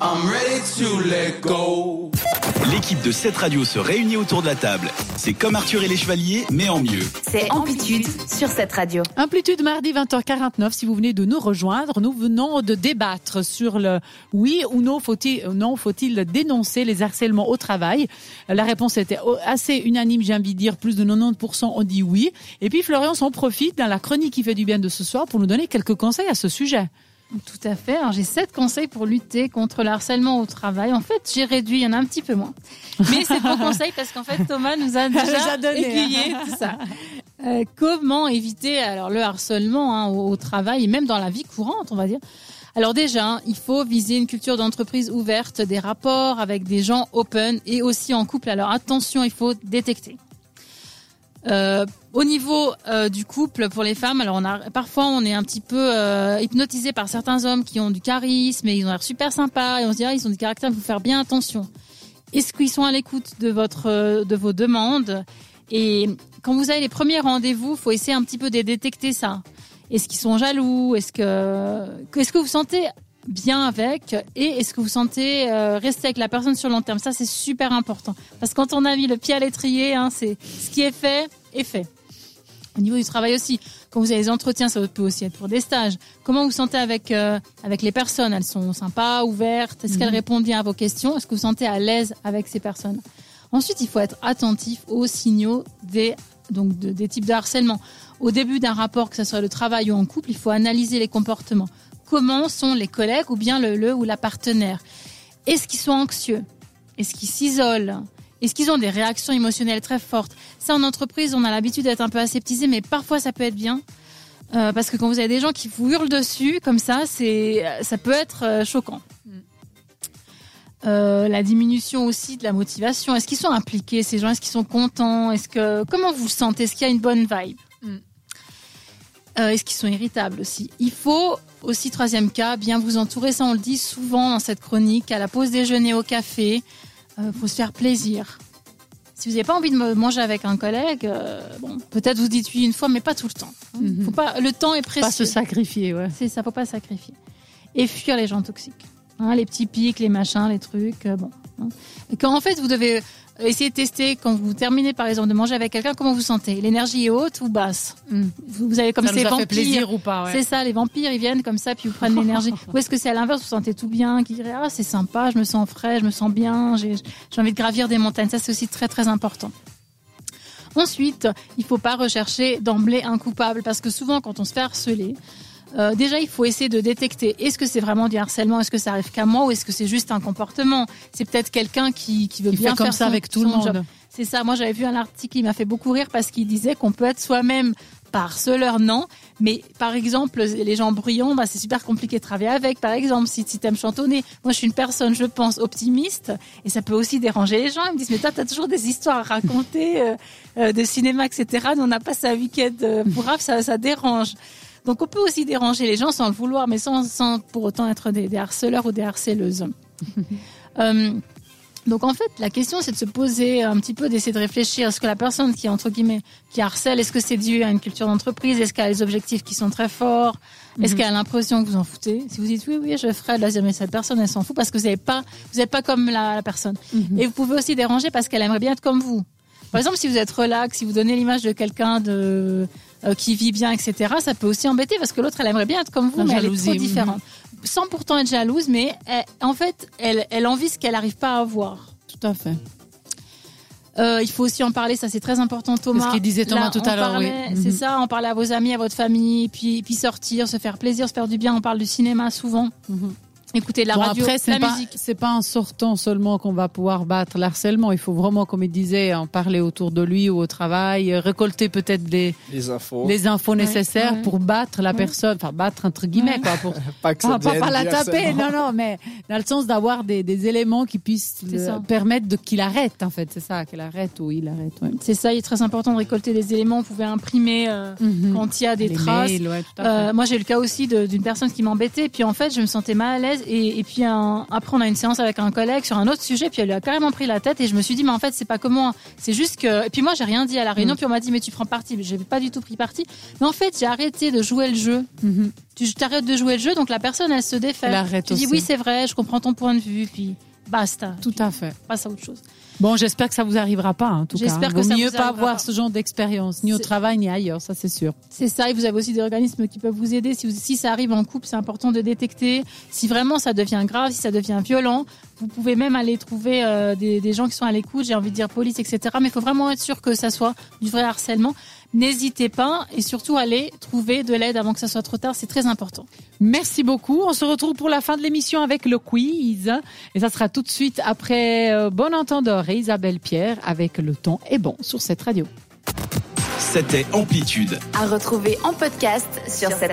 I'm ready to let go. L'équipe de cette radio se réunit autour de la table. C'est comme Arthur et les Chevaliers, mais en mieux. C'est Amplitude sur cette radio. Amplitude mardi 20h49. Si vous venez de nous rejoindre, nous venons de débattre sur le oui ou non faut-il non faut-il dénoncer les harcèlements au travail. La réponse était assez unanime, j'ai envie de dire plus de 90% ont dit oui. Et puis Florian s'en profite dans la chronique qui fait du bien de ce soir pour nous donner quelques conseils à ce sujet. Tout à fait. Alors, j'ai sept conseils pour lutter contre le harcèlement au travail. En fait, j'ai réduit, il y en a un petit peu moins. Mais c'est bon conseil parce qu'en fait, Thomas nous a déjà donné, aiguillé tout ça. Euh, comment éviter alors le harcèlement hein, au, travail et même dans la vie courante, on va dire? Alors déjà, il faut viser une culture d'entreprise ouverte, des rapports avec des gens open et aussi en couple. Alors attention, il faut détecter. Euh, au niveau euh, du couple pour les femmes, alors parfois on est un petit peu euh, hypnotisé par certains hommes qui ont du charisme et ils ont l'air super sympas et on se dit ah, ils ont du caractère, il faut faire bien attention. Est-ce qu'ils sont à l'écoute de votre de vos demandes? Et quand vous avez les premiers rendez-vous, faut essayer un petit peu de détecter ça. Est-ce qu'ils sont jaloux? Est-ce que qu'est-ce que vous sentez bien avec et est-ce que vous sentez euh, rester avec la personne sur le long terme? Ça, c'est super important. Parce que quand on a mis le pied à l'étrier, hein, c'est ce qui est fait est fait. Au niveau du travail aussi, quand vous avez des entretiens, ça peut aussi être pour des stages. Comment vous, vous sentez avec euh, avec les personnes? Elles sont sympas, ouvertes? Est-ce qu'elles mhm. répondent bien à vos questions? Est-ce que vous vous sentez à l'aise avec ces personnes? Ensuite, il faut être attentif aux signaux des donc des types de harcèlement. Au début d'un rapport, que ce soit le travail ou en couple, il faut analyser les comportements comment sont les collègues ou bien le, le ou la partenaire. Est-ce qu'ils sont anxieux? Est-ce qu'ils s'isolent? Est-ce qu'ils ont des réactions émotionnelles très fortes? Ça, en entreprise, on a l'habitude d'être un peu aseptisé, mais parfois ça peut être bien. Euh, parce que quand vous avez des gens qui vous hurlent dessus, comme ça, c'est, ça peut être euh, choquant. Mm. Euh, la diminution aussi de la motivation. Est-ce qu'ils sont impliqués, ces gens? Est-ce qu'ils sont contents? Est-ce que comment vous vous sentez? Est-ce qu'il y a une bonne vibe? Mm. Est-ce qu'ils sont irritables aussi Il faut aussi, troisième cas, bien vous entourer. Ça, on le dit souvent dans cette chronique, à la pause déjeuner au café. Il euh, faut se faire plaisir. Si vous n'avez pas envie de manger avec un collègue, euh, bon, peut-être vous dites oui une fois, mais pas tout le temps. Mhm. Faut pas, le temps est précieux. Pas se sacrifier, ouais. C'est ça, faut pas sacrifier. Et fuir les gens toxiques. Hein, les petits pics, les machins, les trucs. Euh, bon. Hein. Quand en fait, vous devez euh, essayez de tester quand vous terminez par exemple de manger avec quelqu'un, comment vous sentez? L'énergie est haute ou basse? Hmm. vous, avez comme ça ces vampires. plaisir ou pas C'est ça, les vampires ils viennent comme ça puis vous prennent l'énergie. ou est-ce que c'est à l'inverse vous sentez tout bien, qui dirait ah c'est sympa, je me sens frais, je me sens bien, j'ai envie de gravir des montagnes. Ça c'est aussi très très important. Ensuite, il faut pas rechercher d'emblée un coupable parce que souvent quand on se fait harceler, euh, déjà, il faut essayer de détecter est-ce que c'est vraiment du harcèlement, est-ce que ça arrive qu'à moi ou est-ce que c'est juste un comportement? C'est peut-être quelqu'un qui, qui veut bien fait comme ça avec tout le monde. C'est ça. Moi, j'avais vu un article qui m'a fait beaucoup rire parce qu'il disait qu'on peut être soi-même par harceleur, non. Mais par exemple, les gens bruyants, bah, c'est super compliqué de travailler avec. Par exemple, si, tu aimes chantonner, moi je suis une personne, je pense, optimiste, et ça peut aussi déranger les gens. Ils me disent, mais toi, tu as toujours des histoires à raconter euh, euh, de cinéma, etc. Nous, on n'a pas ça week-end pour Raph, ça, ça dérange. Donc on peut aussi déranger les gens sans le vouloir, mais sans, sans pour autant être des, harceleurs ou des harceleuses. euh, donc en fait, la question c'est de se poser un petit peu, d'essayer de réfléchir. Est-ce que la personne qui entre guillemets qui harcèle, est-ce que c'est dû à une culture d'entreprise? Est-ce qu'elle a des objectifs qui sont très forts? Est-ce mhm. qu'elle a l'impression que vous en foutez? Si vous dites oui, oui, je ferai, là, mais cette personne, elle s'en fout parce que vous n'êtes pas, vous n'êtes pas comme la, personne. Mhm. Et vous pouvez aussi déranger parce qu'elle aimerait bien être comme vous. Par exemple, si vous êtes relax, si vous donnez l'image de quelqu'un de euh, qui vit bien, etc., ça peut aussi embêter parce que l'autre, elle aimerait bien être comme vous, mais elle est trop différente. Sans pourtant être jalouse, mais en fait, elle, elle envie ce qu'elle n'arrive pas à avoir. Tout à fait. Euh, il faut aussi en parler, ça c'est très important Thomas. Ce qu'il disait Thomas tout à l'heure. Oui. C'est mhm. ça, en parler à vos amis, à votre famille, puis, puis sortir, se faire plaisir, se faire du bien. On parle du cinéma souvent. Mhm écouter la radio, après, la pas, musique. C'est pas en sortant seulement qu'on va pouvoir battre l'harcèlement. Il faut vraiment, comme il disait, en parler autour de lui ou au travail, récolter peut-être des les infos, les infos nécessaires pour battre la personne, enfin battre entre guillemets quoi, pour pas, que ça pas, pas la taper, non non, mais dans le sens d'avoir des, des, éléments qui puissent permettre de qu'il arrête en fait, c'est ça, qu'il arrête ou il arrête. C'est ça, il est très important de récolter des éléments. Vous pouvez imprimer euh, mhm. quand il y a des traces. Mails, euh, moi j'ai eu le cas aussi d'une personne qui m'embêtait, puis en fait je me sentais mal à l'aise et, puis après on a une séance avec un collègue sur un autre sujet, puis elle lui a carrément pris la tête et je me suis dit mais en fait c'est pas comment, c'est juste que. Et puis moi j'ai rien dit à la réunion, mm. puis on m'a dit mais tu prends parti, mais j'ai pas du tout pris parti. Mais en fait j'ai arrêté de jouer le jeu. Mm-hmm. Tu t'arrêtes de jouer le jeu, donc la personne elle se défait. Elle arrête tu dis oui c'est vrai, je comprends ton point de vue, puis basta. Tout à fait. Passe à autre chose. Bon, j'espère que ça vous arrivera pas, en tout cas. J'espère que Vaut ça mieux vous pas avoir ce genre d'expérience, ni au travail, ni ailleurs, ça c'est sûr. C'est ça, et vous avez aussi des organismes qui peuvent vous aider. Si, vous, si ça arrive en couple, c'est important de détecter. Si vraiment ça devient grave, si ça devient violent, vous pouvez même aller trouver euh, des, des, gens qui sont à l'écoute, j'ai envie de dire police, etc. Mais il faut vraiment être sûr que ça soit du vrai harcèlement. N'hésitez pas et surtout allez trouver de l'aide avant que ça soit trop tard, c'est très important. Merci beaucoup. On se retrouve pour la fin de l'émission avec le quiz. Et ça sera tout de suite après euh, Bon Entendeur et Isabelle Pierre avec Le ton est bon sur cette radio. C'était Amplitude. À retrouver en podcast sur cette